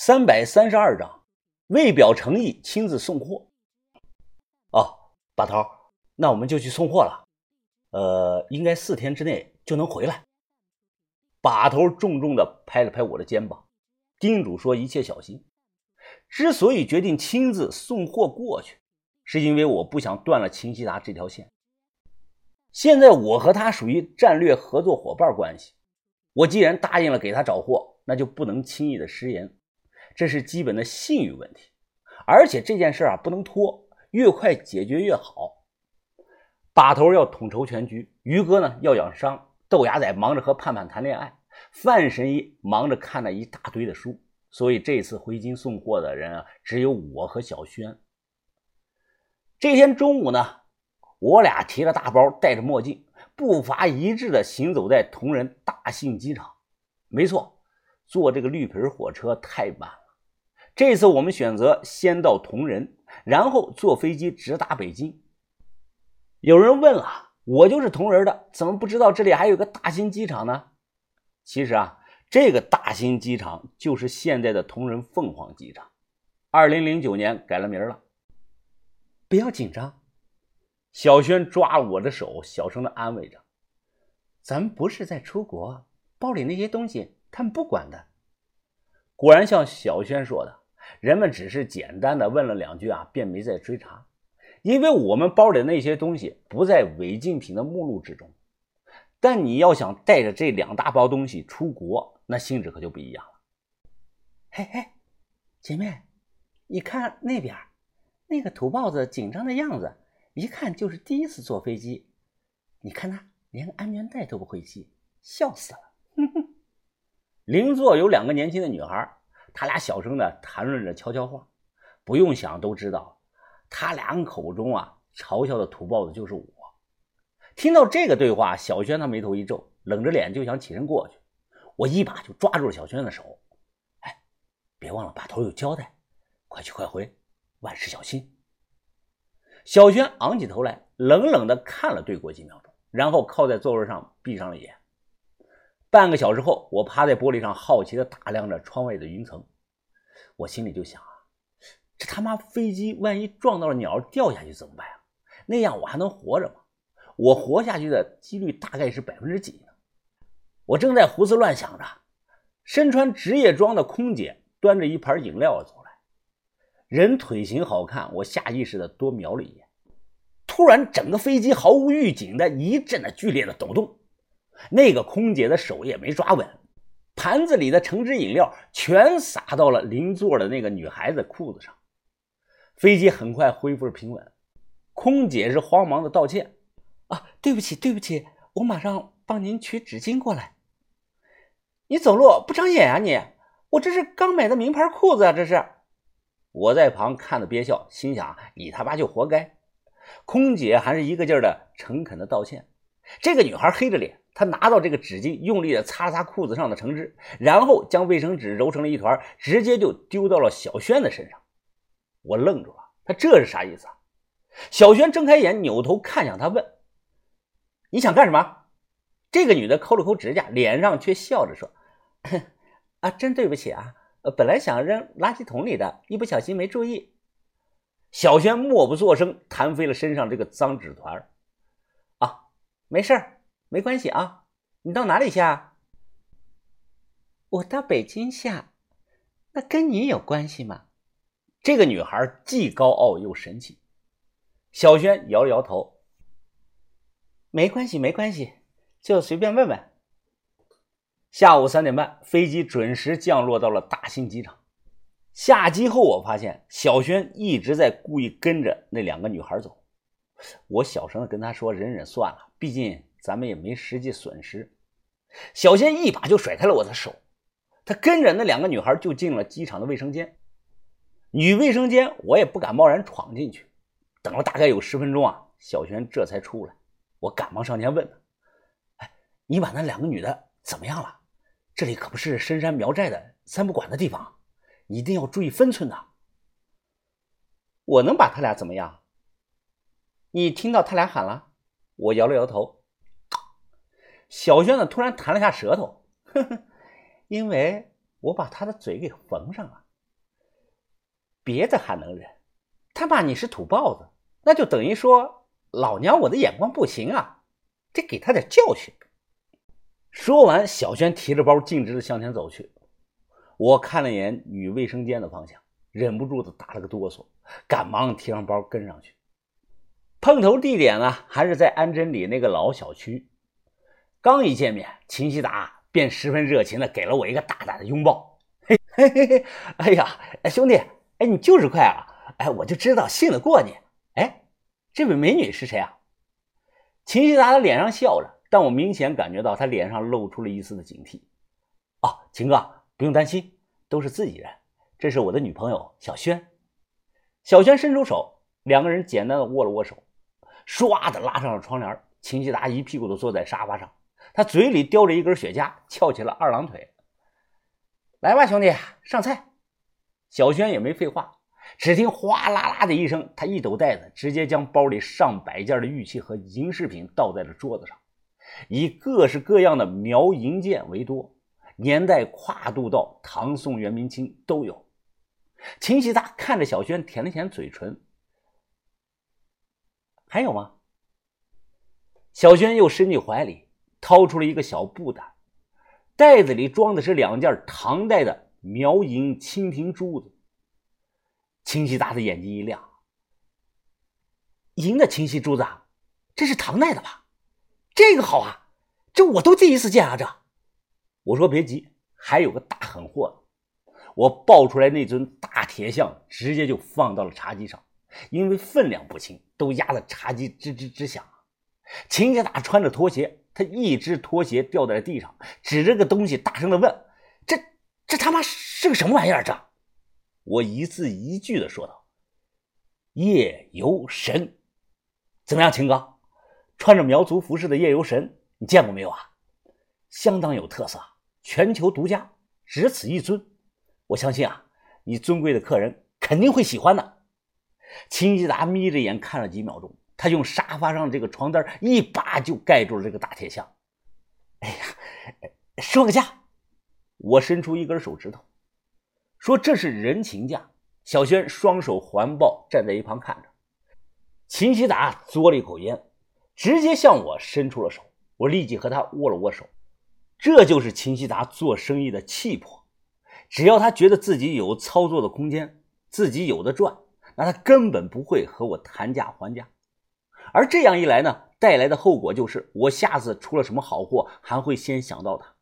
三百三十二章，为表诚意，亲自送货。哦，把头，那我们就去送货了。呃，应该四天之内就能回来。把头重重的拍了拍我的肩膀，叮嘱说：“一切小心。”之所以决定亲自送货过去，是因为我不想断了秦希达这条线。现在我和他属于战略合作伙伴关系，我既然答应了给他找货，那就不能轻易的食言。这是基本的信誉问题，而且这件事啊不能拖，越快解决越好。把头要统筹全局，于哥呢要养伤，豆芽仔忙着和盼盼谈恋爱，范神医忙着看了一大堆的书，所以这次回京送货的人啊只有我和小轩。这天中午呢，我俩提着大包，戴着墨镜，步伐一致的行走在同仁大兴机场。没错，坐这个绿皮火车太慢了。这次我们选择先到铜仁，然后坐飞机直达北京。有人问了，我就是铜仁的，怎么不知道这里还有个大兴机场呢？其实啊，这个大兴机场就是现在的铜仁凤凰机场，二零零九年改了名了。不要紧张，小轩抓我的手，小声的安慰着：“咱们不是在出国，包里那些东西他们不管的。”果然像小轩说的。人们只是简单的问了两句啊，便没再追查，因为我们包里那些东西不在违禁品的目录之中。但你要想带着这两大包东西出国，那性质可就不一样了。嘿嘿，姐妹，你看那边，那个土包子紧张的样子，一看就是第一次坐飞机。你看他连安全带都不会系，笑死了。哼哼，邻座有两个年轻的女孩。他俩小声的谈论着悄悄话，不用想都知道，他俩口中啊嘲笑的土包子就是我。听到这个对话，小轩他眉头一皱，冷着脸就想起身过去，我一把就抓住了小轩的手。哎，别忘了把头有交代，快去快回，万事小心。小轩昂起头来，冷冷的看了对过几秒钟，然后靠在座位上闭上了眼。半个小时后，我趴在玻璃上，好奇的打量着窗外的云层。我心里就想啊，这他妈飞机万一撞到了鸟掉下去怎么办啊？那样我还能活着吗？我活下去的几率大概是百分之几呢？我正在胡思乱想着，身穿职业装的空姐端着一盘饮料走来，人腿型好看，我下意识的多瞄了一眼。突然，整个飞机毫无预警的一阵的剧烈的抖动。那个空姐的手也没抓稳，盘子里的橙汁饮料全洒到了邻座的那个女孩子裤子上。飞机很快恢复了平稳，空姐是慌忙的道歉：“啊，对不起，对不起，我马上帮您取纸巾过来。”你走路不长眼啊你！我这是刚买的名牌裤子啊，这是。我在旁看着憋笑，心想：你他妈就活该。空姐还是一个劲儿的诚恳的道歉。这个女孩黑着脸。她拿到这个纸巾，用力的擦了擦裤子上的橙汁，然后将卫生纸揉成了一团，直接就丢到了小轩的身上。我愣住了，他这是啥意思啊？小轩睁开眼，扭头看向他，问：“你想干什么？”这个女的抠了抠指甲，脸上却笑着说：“啊，真对不起啊，本来想扔垃圾桶里的，一不小心没注意。”小轩默不作声，弹飞了身上这个脏纸团。没事儿。没关系啊，你到哪里下？我到北京下，那跟你有关系吗？这个女孩既高傲又神气。小轩摇了摇头，没关系，没关系，就随便问问。下午三点半，飞机准时降落到了大兴机场。下机后，我发现小轩一直在故意跟着那两个女孩走。我小声的跟他说：“忍忍算了，毕竟……”咱们也没实际损失，小仙一把就甩开了我的手，他跟着那两个女孩就进了机场的卫生间。女卫生间我也不敢贸然闯进去，等了大概有十分钟啊，小轩这才出来。我赶忙上前问他：“哎，你把那两个女的怎么样了？这里可不是深山苗寨的三不管的地方，一定要注意分寸的。”我能把他俩怎么样？你听到他俩喊了？我摇了摇头。小轩呢，突然弹了下舌头，呵呵，因为我把他的嘴给缝上了。别的还能忍，他骂你是土包子，那就等于说老娘我的眼光不行啊，得给他点教训。说完，小轩提着包径直的向前走去。我看了眼女卫生间的方向，忍不住的打了个哆嗦，赶忙提上包跟上去。碰头地点呢，还是在安贞里那个老小区。刚一见面，秦希达便十分热情的给了我一个大大的拥抱。嘿嘿嘿嘿，哎呀，兄弟，哎，你就是快啊！哎，我就知道信得过你。哎，这位美女是谁啊？秦希达的脸上笑着，但我明显感觉到他脸上露出了一丝的警惕。哦，秦哥，不用担心，都是自己人。这是我的女朋友小轩。小轩伸出手，两个人简单的握了握手。唰的拉上了窗帘，秦希达一屁股都坐在沙发上，他嘴里叼着一根雪茄，翘起了二郎腿。来吧，兄弟，上菜。小轩也没废话，只听哗啦啦的一声，他一抖袋子，直接将包里上百件的玉器和银饰品倒在了桌子上，以各式各样的苗银件为多，年代跨度到唐宋元明清都有。秦希达看着小轩，舔了舔嘴唇。还有吗？小轩又伸进怀里，掏出了一个小布袋，袋子里装的是两件唐代的苗银蜻蜓珠子。清溪达的眼睛一亮：“银的清溪珠子，这是唐代的吧？这个好啊，这我都第一次见啊！”这，我说别急，还有个大狠货。我抱出来那尊大铁像，直接就放到了茶几上。因为分量不轻，都压得茶几吱吱吱响。秦家大穿着拖鞋，他一只拖鞋掉在了地上，指着个东西大声的问：“这这他妈是个什么玩意儿？”这，我一字一句的说道：“夜游神，怎么样，秦哥？穿着苗族服饰的夜游神，你见过没有啊？相当有特色，全球独家，只此一尊。我相信啊，你尊贵的客人肯定会喜欢的。”秦基达眯着眼看了几秒钟，他用沙发上这个床单一把就盖住了这个大铁箱。哎呀，说个价！我伸出一根手指头，说这是人情价。小轩双手环抱，站在一旁看着。秦希达嘬了一口烟，直接向我伸出了手。我立即和他握了握手。这就是秦希达做生意的气魄。只要他觉得自己有操作的空间，自己有的赚。那他根本不会和我谈价还价，而这样一来呢，带来的后果就是我下次出了什么好货，还会先想到他。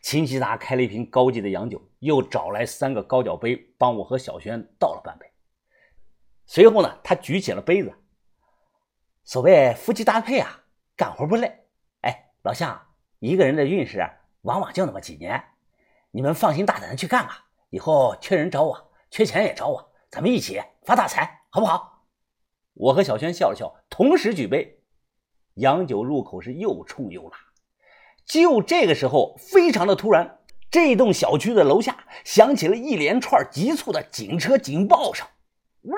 秦其达开了一瓶高级的洋酒，又找来三个高脚杯，帮我和小轩倒了半杯。随后呢，他举起了杯子。所谓夫妻搭配啊，干活不累。哎，老向，一个人的运势往往就那么几年，你们放心大胆的去干吧。以后缺人找我，缺钱也找我。咱们一起发大财，好不好？我和小轩笑了笑，同时举杯。洋酒入口是又冲又辣。就这个时候，非常的突然，这栋小区的楼下响起了一连串急促的警车警报声。呜